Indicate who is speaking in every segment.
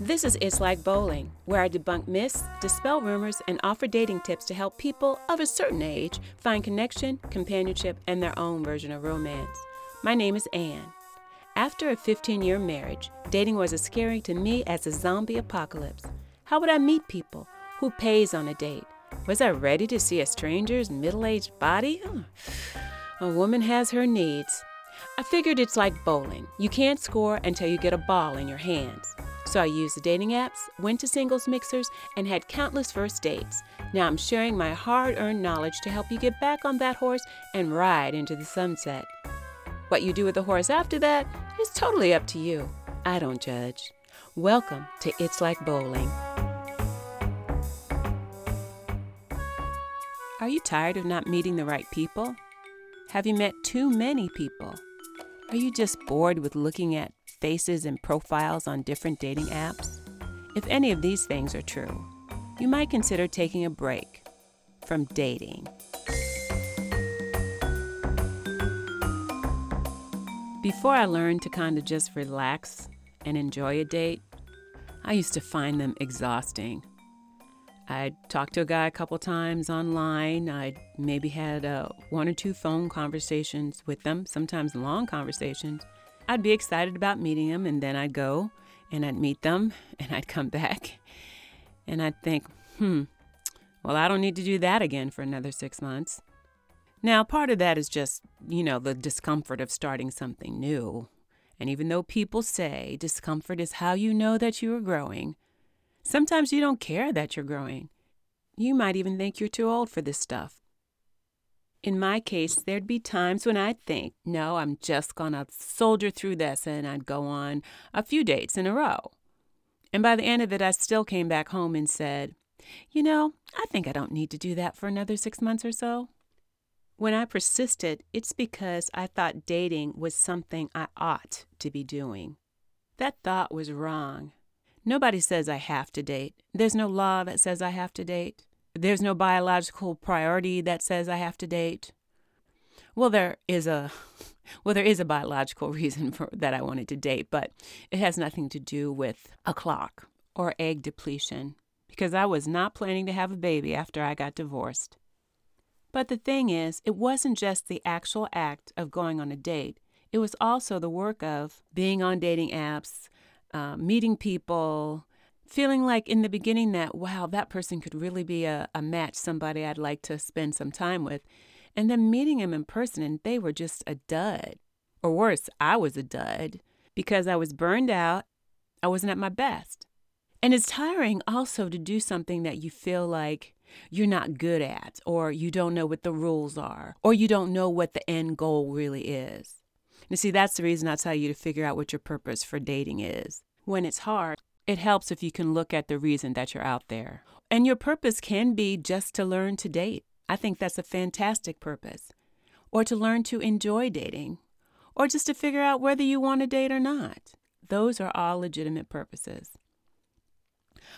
Speaker 1: This is It's Like Bowling, where I debunk myths, dispel rumors, and offer dating tips to help people of a certain age find connection, companionship, and their own version of romance. My name is Anne. After a 15 year marriage, dating was as scary to me as a zombie apocalypse. How would I meet people? Who pays on a date? Was I ready to see a stranger's middle aged body? A woman has her needs. I figured it's like bowling. You can't score until you get a ball in your hands. So I used the dating apps, went to singles mixers, and had countless first dates. Now I'm sharing my hard earned knowledge to help you get back on that horse and ride into the sunset. What you do with the horse after that is totally up to you. I don't judge. Welcome to It's Like Bowling. Are you tired of not meeting the right people? Have you met too many people? Are you just bored with looking at faces and profiles on different dating apps? If any of these things are true, you might consider taking a break from dating. Before I learned to kind of just relax and enjoy a date, I used to find them exhausting. I'd talk to a guy a couple times online. I'd maybe had uh, one or two phone conversations with them, sometimes long conversations. I'd be excited about meeting them, and then I'd go and I'd meet them, and I'd come back, and I'd think, hmm, well, I don't need to do that again for another six months. Now, part of that is just, you know, the discomfort of starting something new. And even though people say discomfort is how you know that you are growing, sometimes you don't care that you're growing. You might even think you're too old for this stuff. In my case, there'd be times when I'd think, no, I'm just gonna soldier through this, and I'd go on a few dates in a row. And by the end of it, I still came back home and said, you know, I think I don't need to do that for another six months or so. When I persisted, it's because I thought dating was something I ought to be doing. That thought was wrong. Nobody says I have to date. There's no law that says I have to date. There's no biological priority that says I have to date. Well, there is a well, there is a biological reason for that I wanted to date, but it has nothing to do with a clock or egg depletion because I was not planning to have a baby after I got divorced. But the thing is, it wasn't just the actual act of going on a date, it was also the work of being on dating apps, uh, meeting people, feeling like in the beginning that, wow, that person could really be a, a match, somebody I'd like to spend some time with. And then meeting him in person, and they were just a dud. Or worse, I was a dud because I was burned out. I wasn't at my best. And it's tiring also to do something that you feel like you're not good at, or you don't know what the rules are, or you don't know what the end goal really is. And see, that's the reason I tell you to figure out what your purpose for dating is. When it's hard, it helps if you can look at the reason that you're out there. And your purpose can be just to learn to date. I think that's a fantastic purpose. Or to learn to enjoy dating. Or just to figure out whether you want to date or not. Those are all legitimate purposes.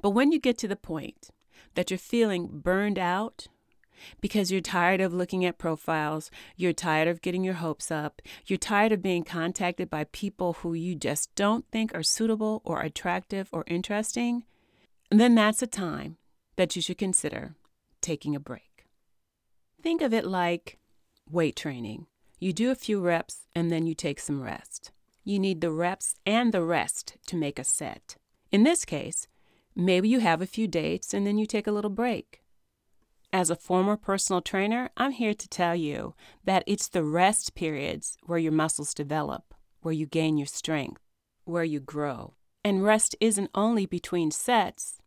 Speaker 1: But when you get to the point that you're feeling burned out because you're tired of looking at profiles, you're tired of getting your hopes up, you're tired of being contacted by people who you just don't think are suitable or attractive or interesting, then that's a time that you should consider taking a break. Think of it like weight training. You do a few reps and then you take some rest. You need the reps and the rest to make a set. In this case, Maybe you have a few dates and then you take a little break. As a former personal trainer, I'm here to tell you that it's the rest periods where your muscles develop, where you gain your strength, where you grow. And rest isn't only between sets,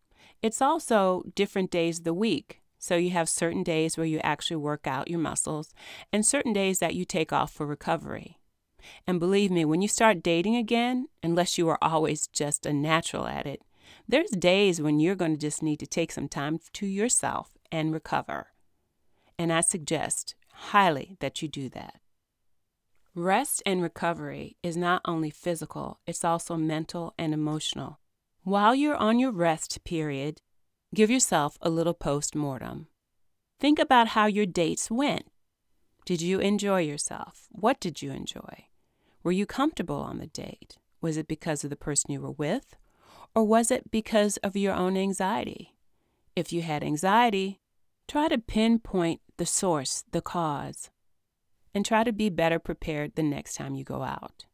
Speaker 1: it's also different days of the week. So you have certain days where you actually work out your muscles and certain days that you take off for recovery. And believe me, when you start dating again, unless you are always just a natural at it, there's days when you're going to just need to take some time to yourself and recover. And I suggest highly that you do that. Rest and recovery is not only physical, it's also mental and emotional. While you're on your rest period, give yourself a little post mortem. Think about how your dates went. Did you enjoy yourself? What did you enjoy? Were you comfortable on the date? Was it because of the person you were with? Or was it because of your own anxiety? If you had anxiety, try to pinpoint the source, the cause, and try to be better prepared the next time you go out.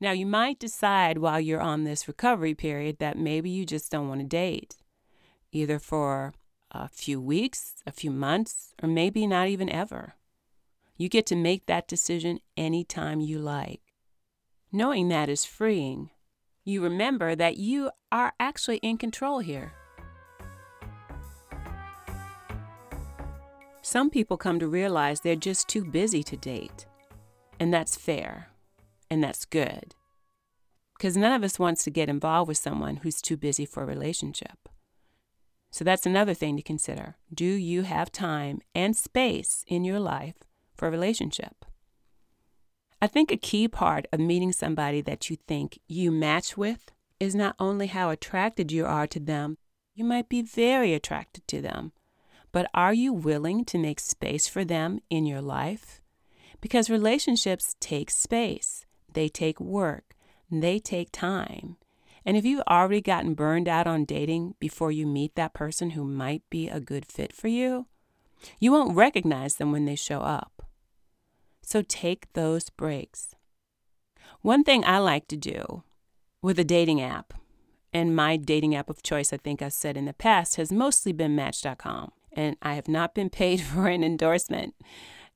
Speaker 1: Now, you might decide while you're on this recovery period that maybe you just don't want to date, either for a few weeks, a few months, or maybe not even ever. You get to make that decision anytime you like. Knowing that is freeing. You remember that you are actually in control here. Some people come to realize they're just too busy to date. And that's fair. And that's good. Because none of us wants to get involved with someone who's too busy for a relationship. So that's another thing to consider. Do you have time and space in your life for a relationship? I think a key part of meeting somebody that you think you match with is not only how attracted you are to them, you might be very attracted to them, but are you willing to make space for them in your life? Because relationships take space, they take work, they take time. And if you've already gotten burned out on dating before you meet that person who might be a good fit for you, you won't recognize them when they show up. So take those breaks. One thing I like to do with a dating app, and my dating app of choice, I think I said in the past, has mostly been Match.com and I have not been paid for an endorsement.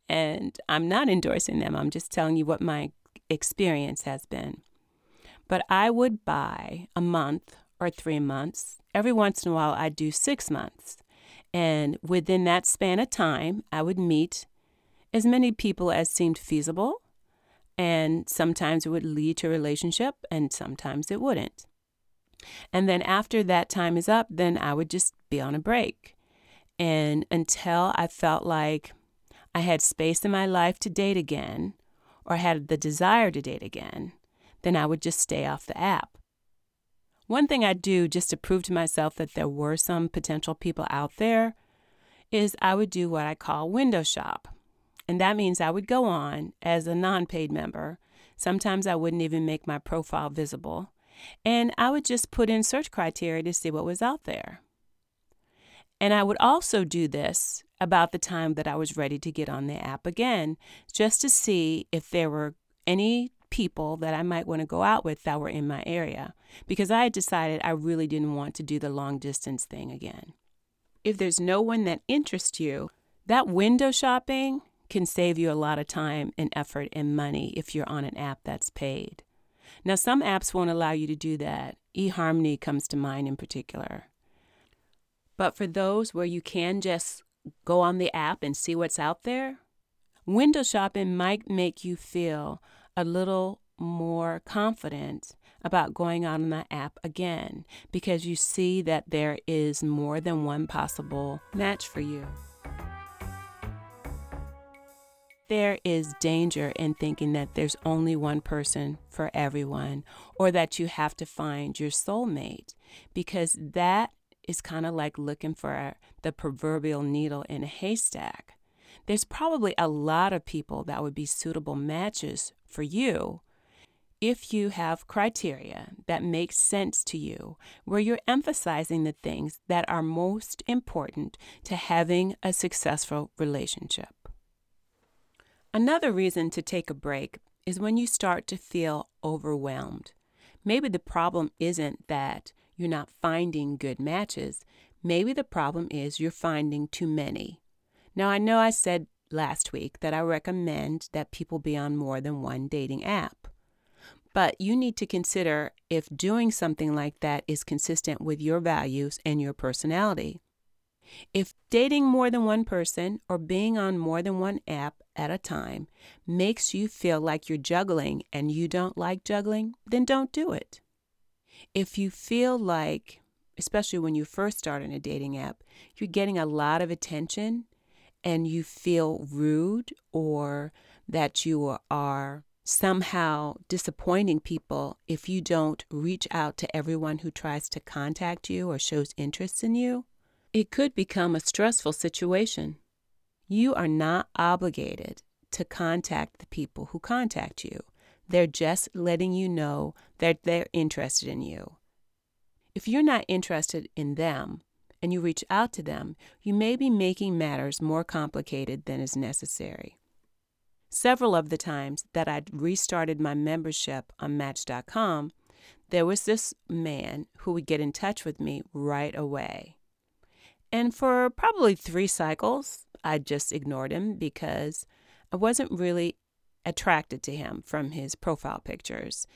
Speaker 1: And I'm not endorsing them, I'm just telling you what my experience has been. But I would buy a month or three months. Every once in a while, I'd do six months. And within that span of time, I would meet as many people as seemed feasible. And sometimes it would lead to a relationship, and sometimes it wouldn't. And then after that time is up, then I would just be on a break. And until I felt like I had space in my life to date again or had the desire to date again, then I would just stay off the app. One thing I'd do just to prove to myself that there were some potential people out there is I would do what I call window shop. And that means I would go on as a non paid member. Sometimes I wouldn't even make my profile visible. And I would just put in search criteria to see what was out there. And I would also do this about the time that I was ready to get on the app again, just to see if there were any people that I might want to go out with that were in my area, because I had decided I really didn't want to do the long distance thing again. If there's no one that interests you, that window shopping can save you a lot of time and effort and money if you're on an app that's paid. Now, some apps won't allow you to do that. eHarmony comes to mind in particular. But for those where you can just go on the app and see what's out there, window shopping might make you feel a little more confident about going on the app again because you see that there is more than one possible match for you. There is danger in thinking that there's only one person for everyone or that you have to find your soulmate because that is kind of like looking for the proverbial needle in a haystack. There's probably a lot of people that would be suitable matches for you if you have criteria that make sense to you, where you're emphasizing the things that are most important to having a successful relationship. Another reason to take a break is when you start to feel overwhelmed. Maybe the problem isn't that you're not finding good matches. Maybe the problem is you're finding too many. Now, I know I said last week that I recommend that people be on more than one dating app. But you need to consider if doing something like that is consistent with your values and your personality. If dating more than one person or being on more than one app at a time makes you feel like you're juggling and you don't like juggling, then don't do it. If you feel like, especially when you first start in a dating app, you're getting a lot of attention and you feel rude or that you are somehow disappointing people if you don't reach out to everyone who tries to contact you or shows interest in you, it could become a stressful situation. You are not obligated to contact the people who contact you. They're just letting you know that they're interested in you. if you're not interested in them and you reach out to them, you may be making matters more complicated than is necessary. Several of the times that I'd restarted my membership on Match.com, there was this man who would get in touch with me right away. And for probably three cycles, I just ignored him because I wasn't really attracted to him from his profile pictures.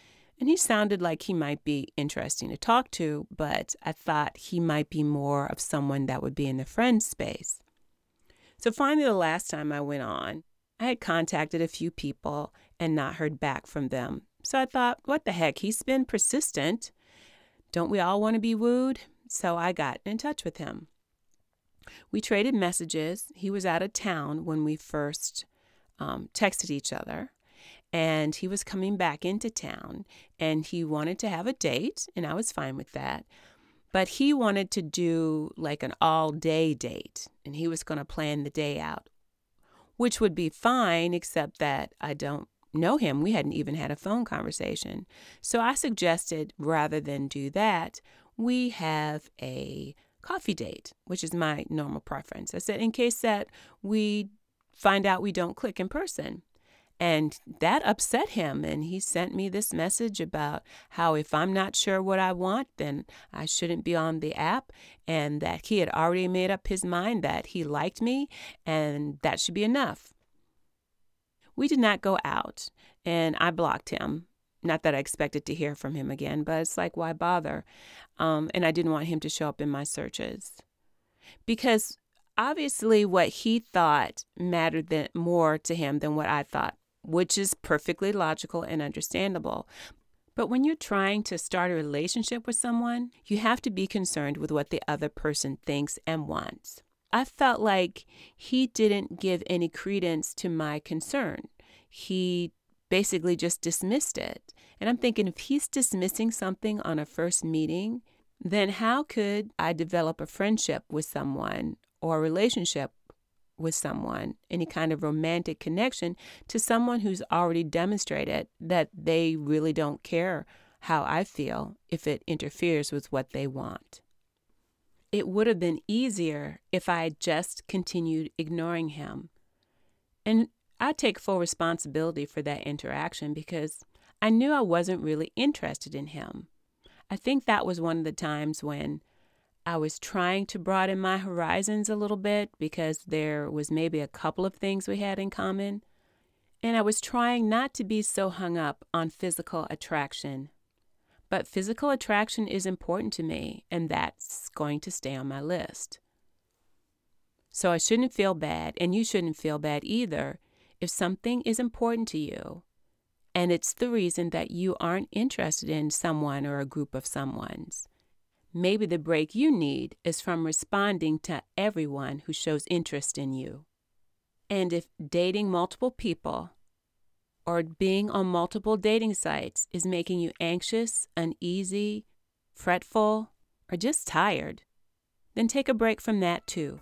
Speaker 1: And he sounded like he might be interesting to talk to, but I thought he might be more of someone that would be in the friend space. So finally, the last time I went on, I had contacted a few people and not heard back from them. So I thought, what the heck? He's been persistent. Don't we all want to be wooed? So I got in touch with him. We traded messages. He was out of town when we first um, texted each other and he was coming back into town and he wanted to have a date and I was fine with that. But he wanted to do like an all day date and he was going to plan the day out, which would be fine, except that I don't know him. We hadn't even had a phone conversation. So I suggested rather than do that, we have a coffee date, which is my normal preference. I said, in case that we find out we don't click in person. And that upset him. And he sent me this message about how if I'm not sure what I want, then I shouldn't be on the app. And that he had already made up his mind that he liked me and that should be enough. We did not go out. And I blocked him. Not that I expected to hear from him again, but it's like, why bother? Um, and I didn't want him to show up in my searches. Because obviously, what he thought mattered more to him than what I thought which is perfectly logical and understandable. But when you're trying to start a relationship with someone, you have to be concerned with what the other person thinks and wants. I felt like he didn't give any credence to my concern. He basically just dismissed it. And I'm thinking if he's dismissing something on a first meeting, then how could I develop a friendship with someone or a relationship with someone, any kind of romantic connection, to someone who's already demonstrated that they really don't care how I feel if it interferes with what they want. It would have been easier if I had just continued ignoring him. And I take full responsibility for that interaction because I knew I wasn't really interested in him. I think that was one of the times when I was trying to broaden my horizons a little bit because there was maybe a couple of things we had in common. And I was trying not to be so hung up on physical attraction. But physical attraction is important to me, and that's going to stay on my list. So I shouldn't feel bad, and you shouldn't feel bad either, if something is important to you and it's the reason that you aren't interested in someone or a group of someone's. Maybe the break you need is from responding to everyone who shows interest in you. And if dating multiple people or being on multiple dating sites is making you anxious, uneasy, fretful, or just tired, then take a break from that too.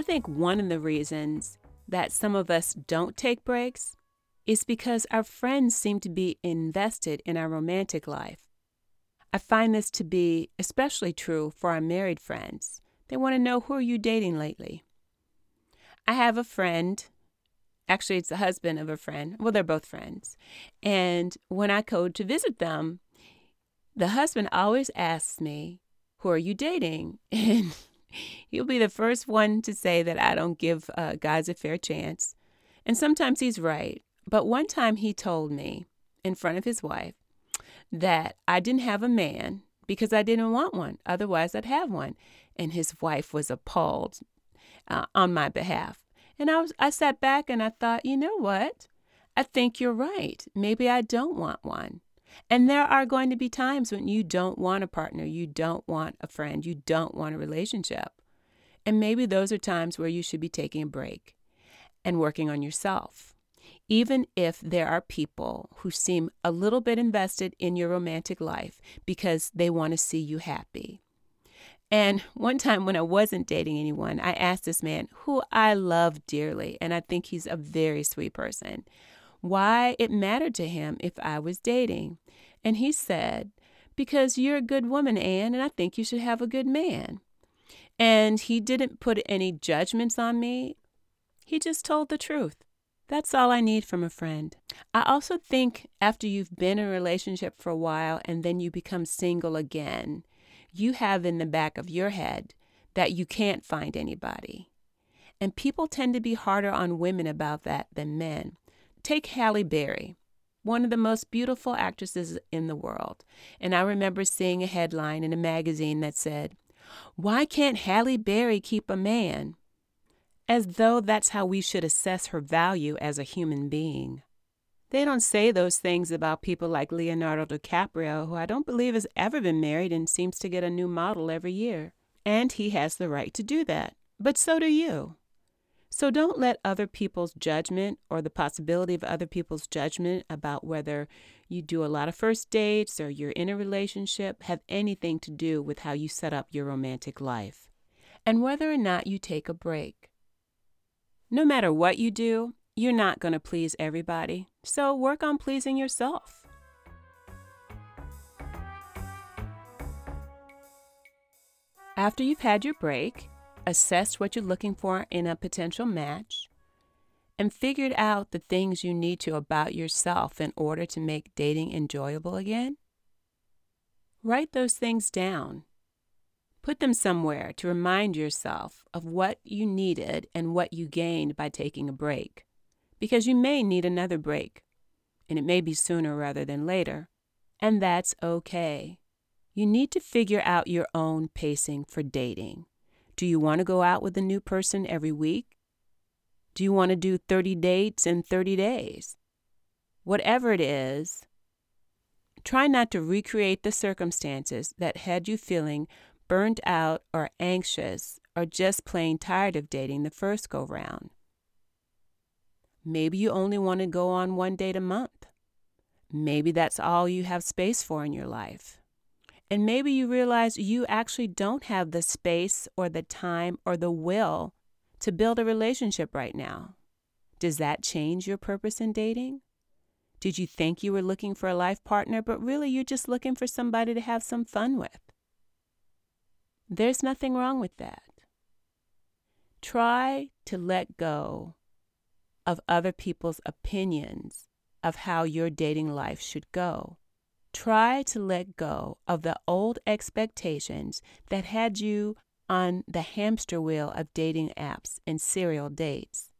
Speaker 1: I think one of the reasons that some of us don't take breaks is because our friends seem to be invested in our romantic life. I find this to be especially true for our married friends. They want to know who are you dating lately? I have a friend, actually, it's the husband of a friend. Well, they're both friends. And when I go to visit them, the husband always asks me, Who are you dating? And he'll be the first one to say that I don't give uh, guys a fair chance. And sometimes he's right. But one time he told me in front of his wife that I didn't have a man because I didn't want one. Otherwise, I'd have one. And his wife was appalled uh, on my behalf. And I, was, I sat back and I thought, you know what? I think you're right. Maybe I don't want one. And there are going to be times when you don't want a partner, you don't want a friend, you don't want a relationship. And maybe those are times where you should be taking a break and working on yourself even if there are people who seem a little bit invested in your romantic life because they want to see you happy. And one time when I wasn't dating anyone, I asked this man who I love dearly, and I think he's a very sweet person. Why it mattered to him if I was dating. And he said, Because you're a good woman, Anne, and I think you should have a good man. And he didn't put any judgments on me. He just told the truth. That's all I need from a friend. I also think after you've been in a relationship for a while and then you become single again, you have in the back of your head that you can't find anybody. And people tend to be harder on women about that than men. Take Halle Berry, one of the most beautiful actresses in the world. And I remember seeing a headline in a magazine that said, Why can't Halle Berry keep a man? As though that's how we should assess her value as a human being. They don't say those things about people like Leonardo DiCaprio, who I don't believe has ever been married and seems to get a new model every year. And he has the right to do that. But so do you. So don't let other people's judgment or the possibility of other people's judgment about whether you do a lot of first dates or you're in a relationship have anything to do with how you set up your romantic life and whether or not you take a break. No matter what you do, you're not going to please everybody, so work on pleasing yourself. After you've had your break, assessed what you're looking for in a potential match, and figured out the things you need to about yourself in order to make dating enjoyable again? Write those things down. Put them somewhere to remind yourself of what you needed and what you gained by taking a break, because you may need another break, and it may be sooner rather than later, and that's okay. You need to figure out your own pacing for dating. Do you want to go out with a new person every week? Do you want to do 30 dates in 30 days? Whatever it is, try not to recreate the circumstances that had you feeling burnt out or anxious or just plain tired of dating the first go round. Maybe you only want to go on one date a month. Maybe that's all you have space for in your life. And maybe you realize you actually don't have the space or the time or the will to build a relationship right now. Does that change your purpose in dating? Did you think you were looking for a life partner, but really you're just looking for somebody to have some fun with? There's nothing wrong with that. Try to let go of other people's opinions of how your dating life should go. Try to let go of the old expectations that had you on the hamster wheel of dating apps and serial dates.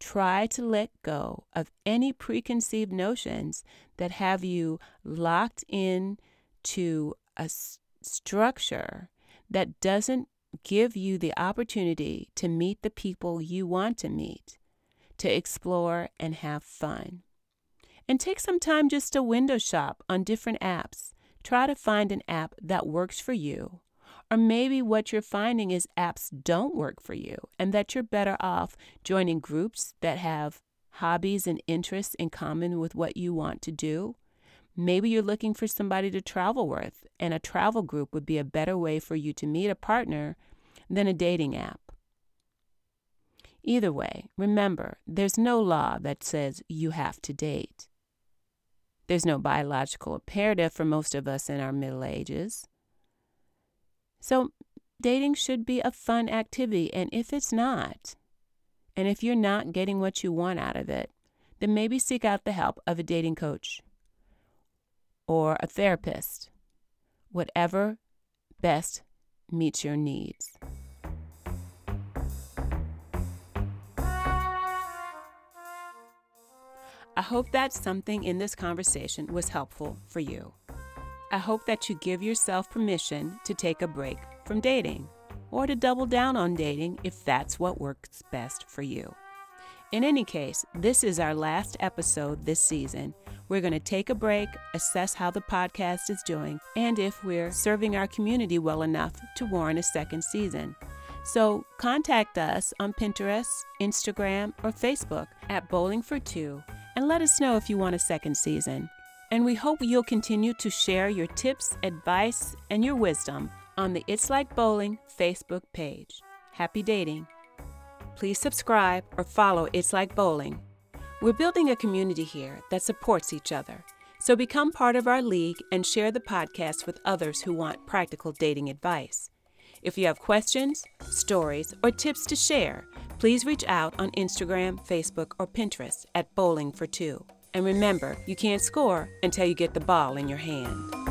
Speaker 1: Try to let go of any preconceived notions that have you locked in to a s- structure that doesn't give you the opportunity to meet the people you want to meet, to explore and have fun. And take some time just to window shop on different apps. Try to find an app that works for you. Or maybe what you're finding is apps don't work for you and that you're better off joining groups that have hobbies and interests in common with what you want to do. Maybe you're looking for somebody to travel with, and a travel group would be a better way for you to meet a partner than a dating app. Either way, remember, there's no law that says you have to date. There's no biological imperative for most of us in our middle ages. So, dating should be a fun activity, and if it's not, and if you're not getting what you want out of it, then maybe seek out the help of a dating coach or a therapist, whatever best meets your needs. I hope that something in this conversation was helpful for you. I hope that you give yourself permission to take a break from dating or to double down on dating if that's what works best for you. In any case, this is our last episode this season. We're going to take a break, assess how the podcast is doing, and if we're serving our community well enough to warrant a second season. So contact us on Pinterest, Instagram, or Facebook at Bowling for Two and let us know if you want a second season. And we hope you'll continue to share your tips, advice, and your wisdom on the It's Like Bowling Facebook page. Happy dating! Please subscribe or follow It's Like Bowling. We're building a community here that supports each other. So become part of our league and share the podcast with others who want practical dating advice. If you have questions, stories, or tips to share, please reach out on Instagram, Facebook, or Pinterest at Bowling for Two. And remember, you can't score until you get the ball in your hand.